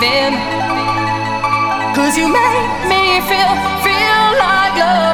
believe. Cause you make me feel, feel like love.